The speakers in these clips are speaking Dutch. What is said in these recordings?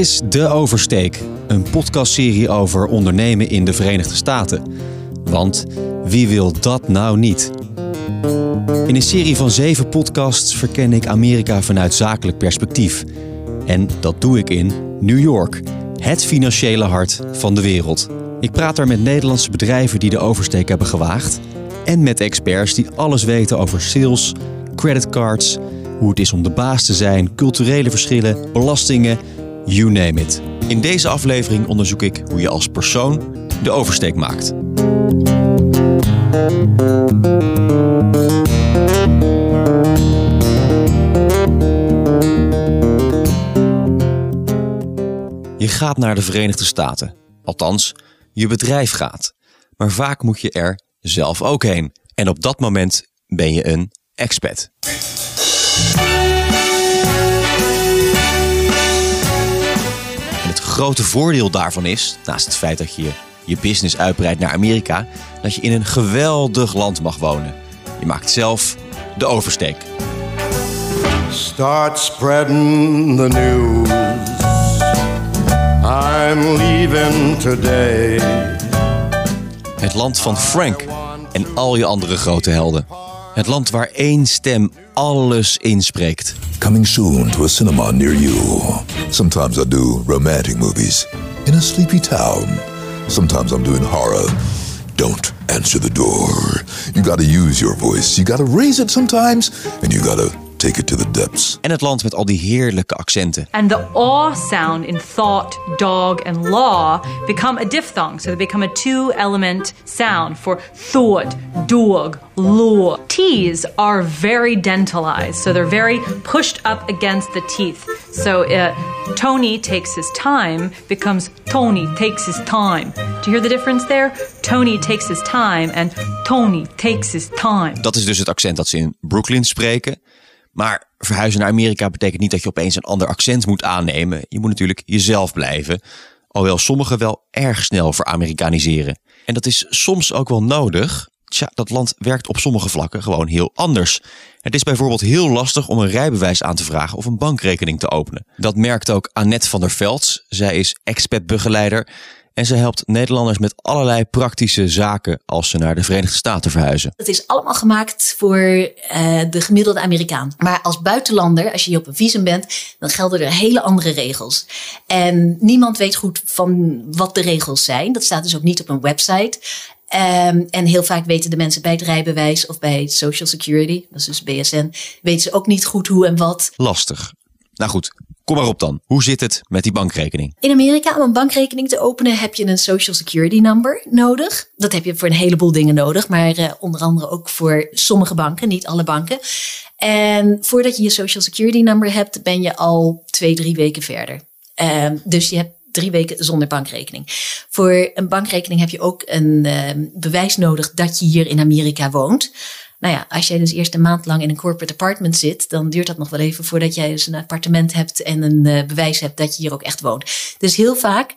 is De Oversteek, een podcastserie over ondernemen in de Verenigde Staten. Want wie wil dat nou niet? In een serie van zeven podcasts verken ik Amerika vanuit zakelijk perspectief. En dat doe ik in New York, het financiële hart van de wereld. Ik praat daar met Nederlandse bedrijven die de oversteek hebben gewaagd. En met experts die alles weten over sales, creditcards, hoe het is om de baas te zijn, culturele verschillen, belastingen, you name it. In deze aflevering onderzoek ik hoe je als persoon de oversteek maakt. Je gaat naar de Verenigde Staten. Althans, je bedrijf gaat. Maar vaak moet je er zelf ook heen. En op dat moment ben je een expat. Grote voordeel daarvan is, naast het feit dat je je business uitbreidt naar Amerika, dat je in een geweldig land mag wonen. Je maakt zelf de oversteek. Start spreading the news. I'm leaving today. Het land van Frank en al je andere grote helden. Het land waar één stem alles inspreekt. Coming soon to a cinema near you. Sometimes I do romantic movies in a sleepy town. Sometimes I'm doing horror. Don't answer the door. You gotta use your voice. You gotta raise it sometimes, and you gotta take it to the depths. En het land met al die heerlijke accenten. And the aw sound in thought, dog, and law become a diphthong. So they become a two element sound for thought, dog, law. T's are very dentalized. So they're very pushed up against the teeth. So uh, Tony takes his time becomes Tony takes his time. Do you hear the difference there? Tony takes his time and Tony takes his time. Dat is dus het accent dat ze in Brooklyn spreken. Maar verhuizen naar Amerika betekent niet dat je opeens een ander accent moet aannemen. Je moet natuurlijk jezelf blijven. Alhoewel sommigen wel erg snel veramerikaniseren. En dat is soms ook wel nodig. Tja, dat land werkt op sommige vlakken gewoon heel anders. Het is bijvoorbeeld heel lastig om een rijbewijs aan te vragen of een bankrekening te openen. Dat merkt ook Annette van der Velds. Zij is expat-begeleider en ze helpt Nederlanders met allerlei praktische zaken als ze naar de Verenigde Staten verhuizen. Het is allemaal gemaakt voor uh, de gemiddelde Amerikaan. Maar als buitenlander, als je hier op een visum bent, dan gelden er hele andere regels. En niemand weet goed van wat de regels zijn. Dat staat dus ook niet op een website. Um, en heel vaak weten de mensen bij het rijbewijs of bij Social Security, dat is dus BSN, weten ze ook niet goed hoe en wat. Lastig. Nou goed, kom maar op dan. Hoe zit het met die bankrekening? In Amerika, om een bankrekening te openen, heb je een Social Security number nodig. Dat heb je voor een heleboel dingen nodig, maar uh, onder andere ook voor sommige banken, niet alle banken. En voordat je je Social Security number hebt, ben je al twee, drie weken verder. Um, dus je hebt drie weken zonder bankrekening. Voor een bankrekening heb je ook een uh, bewijs nodig dat je hier in Amerika woont. Nou ja, als jij dus eerst een maand lang in een corporate apartment zit, dan duurt dat nog wel even voordat jij dus een appartement hebt en een uh, bewijs hebt dat je hier ook echt woont. Dus heel vaak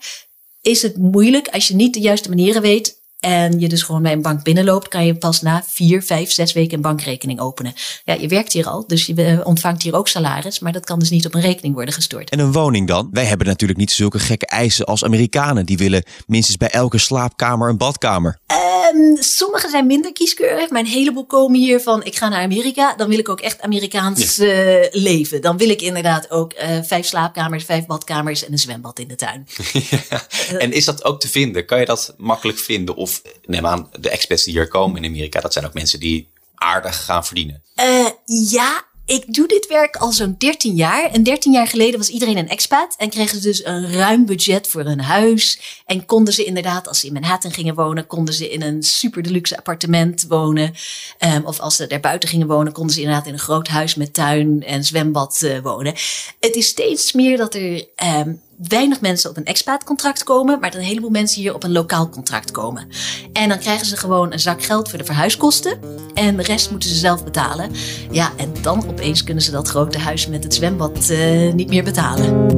is het moeilijk als je niet de juiste manieren weet en je dus gewoon bij een bank binnenloopt, kan je pas na vier, vijf, zes weken een bankrekening openen. Ja, je werkt hier al, dus je ontvangt hier ook salaris, maar dat kan dus niet op een rekening worden gestort. En een woning dan? Wij hebben natuurlijk niet zulke gekke eisen als Amerikanen. Die willen minstens bij elke slaapkamer een badkamer. Um, sommigen zijn minder kieskeurig, maar een heleboel komen hier van ik ga naar Amerika, dan wil ik ook echt Amerikaans ja. uh, leven. Dan wil ik inderdaad ook uh, vijf slaapkamers, vijf badkamers en een zwembad in de tuin. ja. En is dat ook te vinden? Kan je dat makkelijk vinden? Of neem aan, de expats die hier komen in Amerika, dat zijn ook mensen die aardig gaan verdienen. Uh, ja, ik doe dit werk al zo'n 13 jaar. En 13 jaar geleden was iedereen een expat. En kregen ze dus een ruim budget voor hun huis. En konden ze inderdaad, als ze in Manhattan gingen wonen, konden ze in een super deluxe appartement wonen. Um, of als ze daar buiten gingen wonen, konden ze inderdaad in een groot huis met tuin en zwembad uh, wonen. Het is steeds meer dat er um, weinig mensen op een expat-contract komen, maar dat een heleboel mensen hier op een lokaal contract komen. En dan krijgen ze gewoon een zak geld voor de verhuiskosten en de rest moeten ze zelf betalen. Ja, en dan opeens kunnen ze dat grote huis met het zwembad uh, niet meer betalen.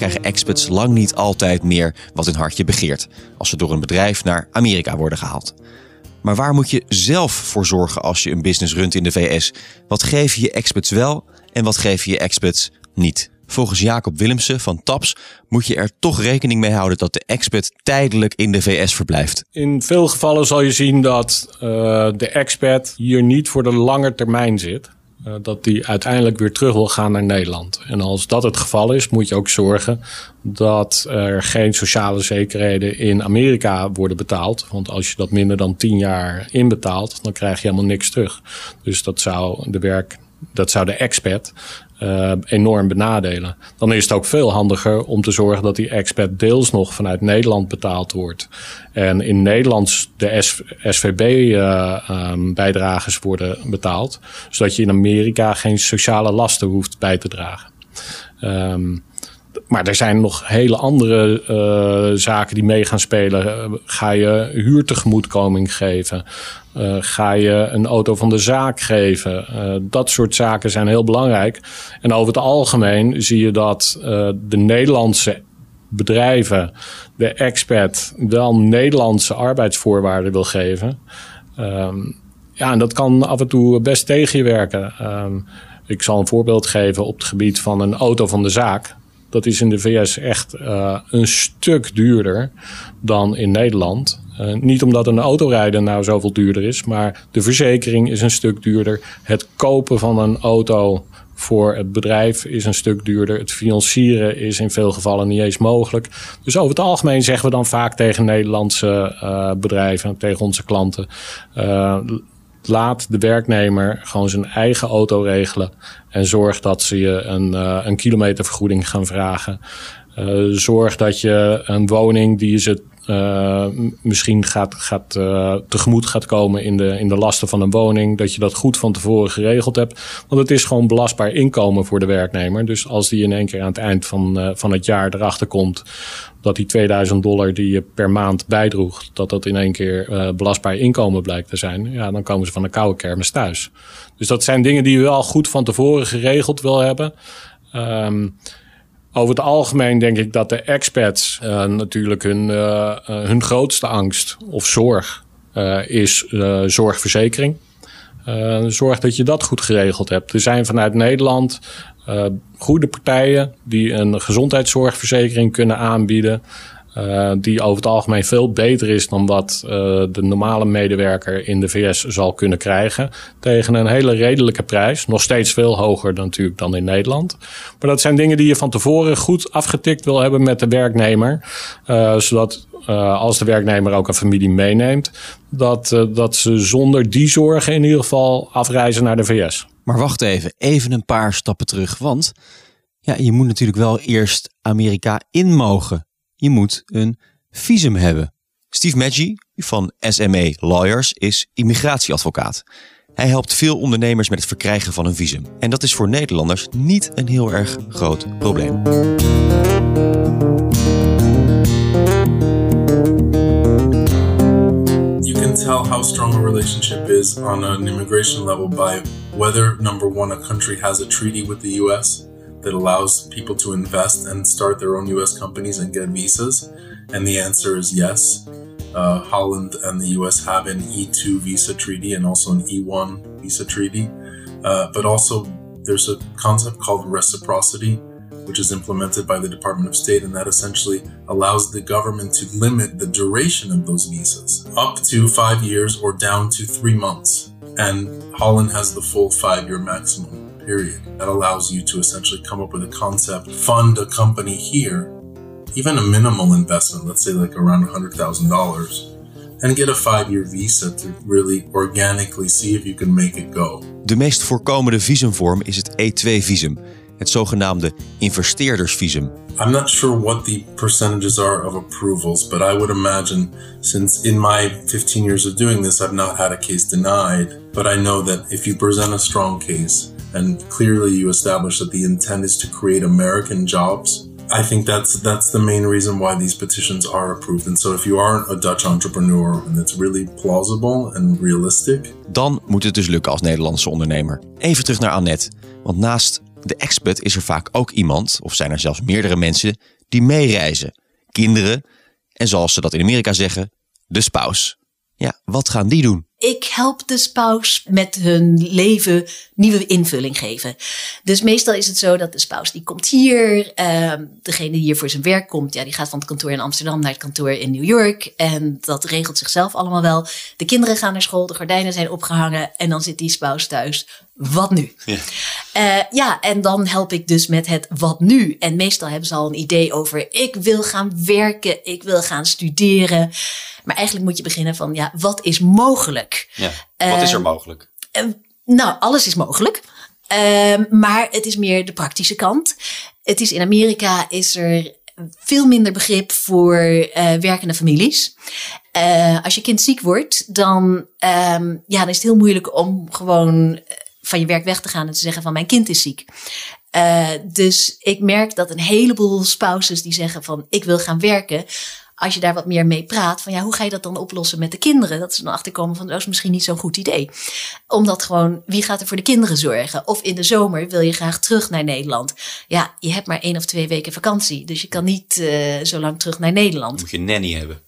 Krijgen expats lang niet altijd meer wat hun hartje begeert als ze door een bedrijf naar Amerika worden gehaald. Maar waar moet je zelf voor zorgen als je een business runt in de VS? Wat geef je je expats wel en wat geef je je expats niet? Volgens Jacob Willemsen van TAPS moet je er toch rekening mee houden dat de expat tijdelijk in de VS verblijft. In veel gevallen zal je zien dat uh, de expat hier niet voor de lange termijn zit. Uh, dat die uiteindelijk weer terug wil gaan naar Nederland. En als dat het geval is, moet je ook zorgen dat er geen sociale zekerheden in Amerika worden betaald. Want als je dat minder dan 10 jaar inbetaalt, dan krijg je helemaal niks terug. Dus dat zou de werk, dat zou de expat uh, enorm benadelen. Dan is het ook veel handiger om te zorgen dat die expat deels nog vanuit Nederland betaald wordt. En in Nederland de SVB-bijdragers uh, um, worden betaald. Zodat je in Amerika geen sociale lasten hoeft bij te dragen. Um, maar er zijn nog hele andere uh, zaken die mee gaan spelen. ga je huurtegemoetkoming geven? Uh, ga je een auto van de zaak geven? Dat soort zaken zijn heel belangrijk. En over het algemeen zie je dat de Nederlandse bedrijven, de expat, wel Nederlandse arbeidsvoorwaarden wil geven. Um, ja, en dat kan af en toe best tegen je werken. Um, ik zal een voorbeeld geven op het gebied van een auto van de zaak. Dat is in de VS echt uh, een stuk duurder dan in Nederland. Uh, niet omdat een autorijden nou zoveel duurder is, maar de verzekering is een stuk duurder. Het kopen van een auto voor het bedrijf is een stuk duurder. Het financieren is in veel gevallen niet eens mogelijk. Dus over het algemeen zeggen we dan vaak tegen Nederlandse uh, bedrijven, tegen onze klanten laat de werknemer gewoon zijn eigen auto regelen. En zorg dat ze je een, uh, een kilometervergoeding gaan vragen. Uh, zorg dat je een woning die ze uh, misschien gaat, gaat, uh, tegemoet gaat komen in de, in de lasten van een woning. Dat je dat goed van tevoren geregeld hebt. Want het is gewoon belastbaar inkomen voor de werknemer. Dus als die in één keer aan het eind van, uh, van het jaar erachter komt dat die 2000 dollar die je per maand bijdroeg, dat dat in één keer belastbaar inkomen blijkt te zijn. Ja, dan komen ze van een koude kermis thuis. Dus dat zijn dingen die je wel goed van tevoren geregeld wil hebben. Um, over het algemeen denk ik dat de expats uh, natuurlijk hun, uh, hun grootste angst of zorg is zorgverzekering. zorg dat je dat goed geregeld hebt. Er zijn vanuit Nederland goede partijen die een gezondheidszorgverzekering kunnen aanbieden. Uh, die over het algemeen veel beter is dan wat uh, de normale medewerker in de VS zal kunnen krijgen. Tegen een hele redelijke prijs. Nog steeds veel hoger dan, natuurlijk dan in Nederland. Maar dat zijn dingen die je van tevoren goed afgetikt wil hebben met de werknemer. Uh, zodat als de werknemer ook een familie meeneemt, dat, dat ze zonder die zorgen in ieder geval afreizen naar de VS. Maar wacht even, even een paar stappen terug. Want ja, je moet natuurlijk wel eerst Amerika in mogen je moet een visum hebben. Steve Maggi van SME Lawyers is immigratieadvocaat. Hij helpt veel ondernemers met het verkrijgen van een visum. En dat is voor Nederlanders niet een heel erg groot probleem. You can tell how strong a relationship is on an immigration level by whether number one a country has a treaty with the US that allows people to invest and start their own US companies and get visas? And the answer is yes. Uh, Holland and the US have an E2 visa treaty and also an E1 visa treaty. Uh, but also, there's a concept called reciprocity, which is implemented by the Department of State, and that essentially allows the government to limit the duration of those visas up to five years or down to three months. And Holland has the full five year maximum period. That allows you to essentially come up with a concept, fund a company here, even a minimal investment, let's say like around $100,000, and get a five year visa to really organically see if you can make it go. De meest voorkomende visumvorm is het E2-visum, het zogenaamde investeerdersvisum. I'm not sure what the percentages are of approvals, but I would imagine since in my 15 years of doing this, I've not had a case denied. But I know that if you present a strong case, and clearly you establish that the intent is to create American jobs. I think that's that's the main reason why these petitions are approved. And so if you are a Dutch entrepreneur and it's really plausible and realistic, dan moet het dus lukken als Nederlandse ondernemer. Even terug naar Annette, want naast de expat is er vaak ook iemand, of zijn er zelfs meerdere mensen, die meereizen. Kinderen en zoals ze dat in Amerika zeggen, de spouse. Ja, wat gaan die doen? Ik help de spouse met hun leven nieuwe invulling geven. Dus meestal is het zo dat de spouse die komt hier. Uh, degene die hier voor zijn werk komt, ja, die gaat van het kantoor in Amsterdam naar het kantoor in New York. En dat regelt zichzelf allemaal wel. De kinderen gaan naar school, de gordijnen zijn opgehangen. En dan zit die spouse thuis. Wat nu? Ja. Uh, ja, en dan help ik dus met het wat nu. En meestal hebben ze al een idee over: ik wil gaan werken, ik wil gaan studeren. Maar eigenlijk moet je beginnen van, ja, wat is mogelijk? Ja, wat is er ehm, mogelijk? Uh, nou, alles is mogelijk. Uh, maar het is meer de praktische kant. Het is in Amerika is er veel minder begrip voor uh, werkende families. Uh, als je kind ziek wordt, dan, ehm, ja, dan is het heel moeilijk om gewoon van je werk weg te gaan en te zeggen van mijn kind is ziek. Uh, dus ik merk dat een heleboel spouses die zeggen van ik wil gaan werken, als je daar wat meer mee praat, van ja, hoe ga je dat dan oplossen met de kinderen? Dat ze dan achterkomen van dat is misschien niet zo'n goed idee. Omdat gewoon, wie gaat er voor de kinderen zorgen? Of in de zomer wil je graag terug naar Nederland. Ja, je hebt maar één of twee weken vakantie, dus je kan niet uh, zo lang terug naar Nederland. moet je nanny hebben.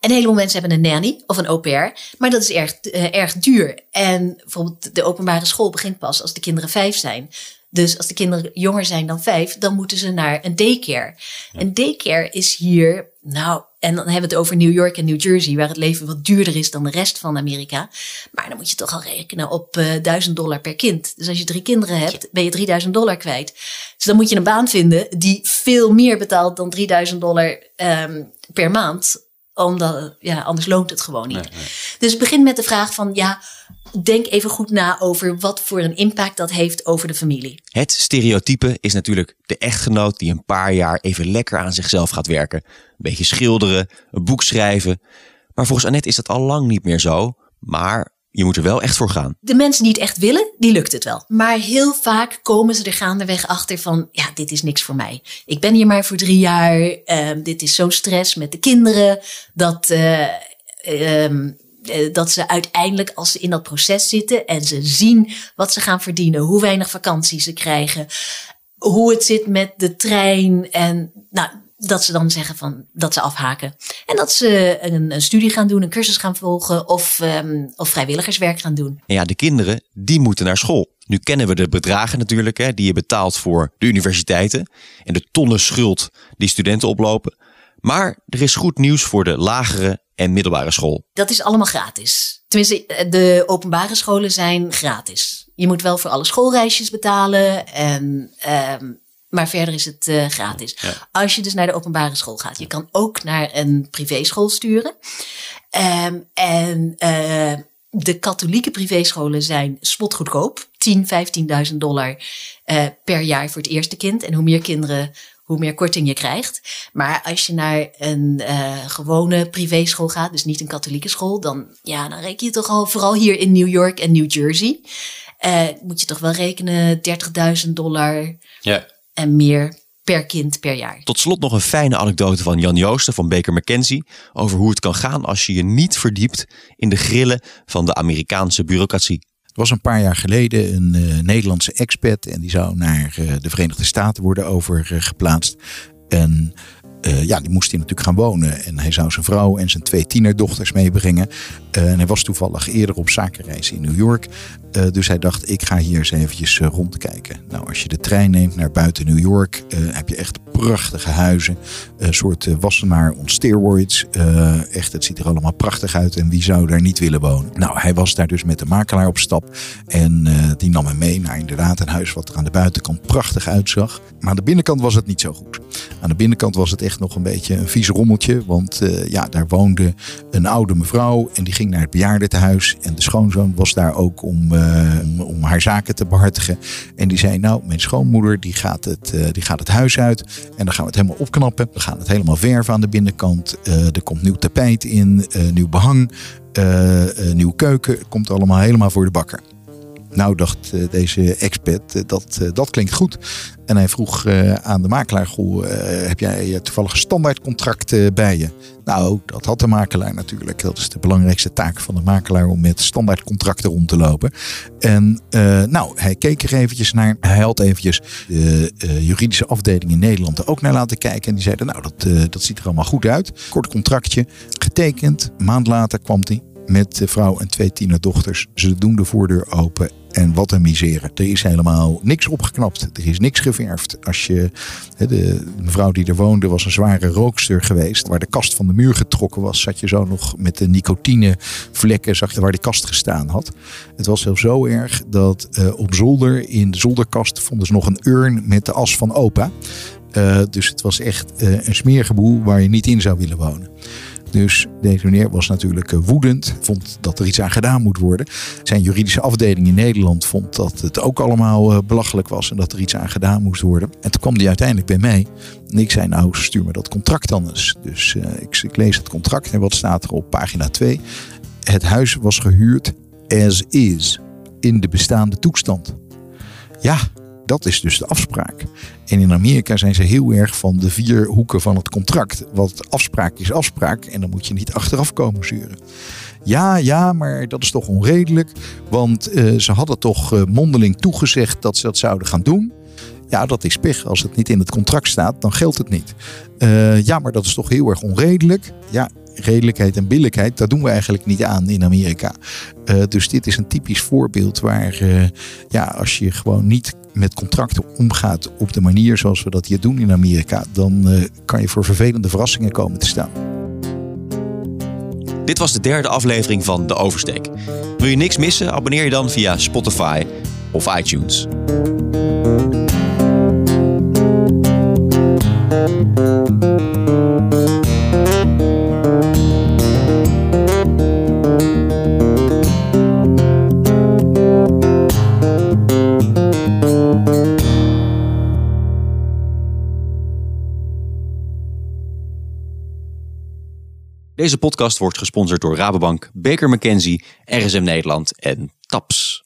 Een heleboel mensen hebben een nanny of een au pair, maar dat is erg, uh, erg duur. En bijvoorbeeld de openbare school begint pas als de kinderen vijf zijn. Dus als de kinderen jonger zijn dan vijf, dan moeten ze naar een daycare. Ja. Een daycare is hier, nou, en dan hebben we het over New York en New Jersey, waar het leven wat duurder is dan de rest van Amerika. Maar dan moet je toch al rekenen op uh, eh, 1000 dollar per kind. Dus als je drie kinderen hebt, ben je 3000 dollar kwijt. Dus dan moet je een baan vinden die veel meer betaalt dan 3000 dollar um, per maand omdat, ja, anders loont het gewoon niet. Dus begin met de vraag van, ja, denk even goed na over wat voor een impact dat heeft over de familie. Het stereotype is natuurlijk de echtgenoot die een paar jaar even lekker aan zichzelf gaat werken. Een beetje schilderen, een boek schrijven. Maar volgens Annette is dat al lang niet meer zo. Maar je moet er wel echt voor gaan. De mensen die het echt willen, die lukt het wel. Maar heel vaak komen ze er gaandeweg achter van, ja, dit is niks voor mij. Ik ben hier maar voor drie jaar. Uh, dit is zo stress met de kinderen. Dat, uh, uh, dat ze uiteindelijk, als ze in dat proces zitten en ze zien wat ze gaan verdienen, hoe weinig vakantie ze krijgen, hoe het zit met de trein en nou, dat ze dan zeggen van dat ze afhaken. En dat ze een, een studie gaan doen, een cursus gaan volgen of, um, of vrijwilligerswerk gaan doen. En ja, de kinderen die moeten naar school. Nu kennen we de bedragen natuurlijk, hè, die je betaalt voor de universiteiten en de tonnen schuld die studenten oplopen. Maar er is goed nieuws voor de lagere en middelbare school. Dat is allemaal gratis. Tenminste, de openbare scholen zijn gratis. Je moet wel voor alle schoolreisjes betalen en um, maar verder is het uh, gratis. Als je dus naar de openbare school gaat. Je kan ook naar een privéschool sturen. Um, en uh, de katholieke privéscholen zijn spotgoedkoop. 10, 15.000 dollar uh, per jaar voor het eerste kind. En hoe meer kinderen, hoe meer korting je krijgt. Maar als je naar een gewone privéschool gaat, dus niet een katholieke school, dan, ja, dan reken je toch al, vooral hier in New York en New Jersey, moet je toch wel rekenen 30.000 dollar. Ja en meer per kind per jaar. Tot slot nog een fijne anekdote van Jan Joosten van Baker McKenzie over hoe het kan gaan als je je niet verdiept in de grillen van de Amerikaanse bureaucratie. Het was een paar jaar geleden een uh, Nederlandse expat en die zou naar uh, de Verenigde Staten worden overgeplaatst. En uh, ja, die moest hij natuurlijk gaan wonen. En hij zou zijn vrouw en zijn twee tienerdochters meebrengen. Uh, en hij was toevallig eerder op zakenreis in New York. Uh, dus hij dacht, ik ga hier eens eventjes rondkijken. Nou, als je de trein neemt naar buiten New York, heb je echt prachtige huizen. Een soort Wassenaar on steroids. echt, het ziet er allemaal prachtig uit. En wie zou daar niet willen wonen? Nou, hij was daar dus met de makelaar op stap. En die nam hem mee naar inderdaad een huis wat er aan de buitenkant prachtig uitzag. Maar aan de binnenkant was het niet zo goed. Aan de binnenkant was het echt nog een beetje een vies rommeltje. Want ja, daar woonde een oude mevrouw en die ging naar het bejaardentehuis. En de schoonzoon was daar ook om, uh, om haar zaken te behartigen. En die zei, nou, mijn schoonmoeder die gaat, het, die gaat het huis uit. En dan gaan we het helemaal opknappen. We gaan het helemaal verven aan de binnenkant. er komt nieuw tapijt in, nieuw behang, nieuw keuken. Het komt allemaal helemaal voor de bakker. Nou, dacht eh, deze expert, eh, dat, eh, dat klinkt goed. En hij vroeg aan de makelaar, goh, heb jij toevallig een standaardcontract eh, bij je? Nou, dat had de makelaar natuurlijk. Dat is de belangrijkste taak van de makelaar om met standaardcontracten rond te lopen. En nou, hij keek er eventjes naar. Hij had eventjes de juridische afdeling in Nederland er ook naar laten kijken. En die zeiden, nou, dat, dat ziet er allemaal goed uit. Kort contractje, getekend. Maand later kwam hij met de vrouw en twee tienerdochters. Ze doen de voordeur open en wat een misere. Er is helemaal niks opgeknapt. Er is niks geverfd. Als je, de mevrouw die er woonde was een zware rookster geweest. Waar de kast van de muur getrokken was, zat je zo nog met de nicotinevlekken, zag je waar die kast gestaan had. Het was zelfs zo erg dat eh, op zolder, in de zolderkast, vonden ze nog een urn met de as van opa. Eh, dus het was echt eh, een smeergeboel waar je niet in zou willen wonen. Dus deze meneer was natuurlijk eh, woedend, vond dat er iets aan gedaan moet worden. Zijn juridische afdeling in Nederland vond dat het ook allemaal eh, belachelijk was en dat er iets aan gedaan moest worden. En toen kwam hij uiteindelijk bij mij. En ik zei, nou stuur me dat contract dan eens. Dus eh, ik, ik lees het contract en wat staat er op pagina 2? Het huis was gehuurd as is, in de bestaande toestand. Ja, dat is dus de afspraak. En in Amerika zijn ze heel erg van de vier hoeken van het contract. Want afspraak is afspraak en dan moet je niet achteraf komen zuren. Ja, ja, maar dat is toch onredelijk. Want eh, ze hadden toch eh, mondeling toegezegd dat ze dat zouden gaan doen. Ja, dat is pech. Als het niet in het contract staat, dan geldt het niet. Eh, ja, maar dat is toch heel erg onredelijk. Ja, redelijkheid en billijkheid, daar doen we eigenlijk niet aan in Amerika. Dus dit is een typisch voorbeeld waar, ja, als je gewoon niet met contracten omgaat op de manier zoals we dat hier doen in Amerika, dan eh, kan je voor vervelende verrassingen komen te staan. Dit was de derde aflevering van De Oversteek. Wil je niks missen? Abonneer je dan via Spotify of iTunes. Deze podcast wordt gesponsord door Rabobank, Baker McKenzie, RSM Nederland en TAPS.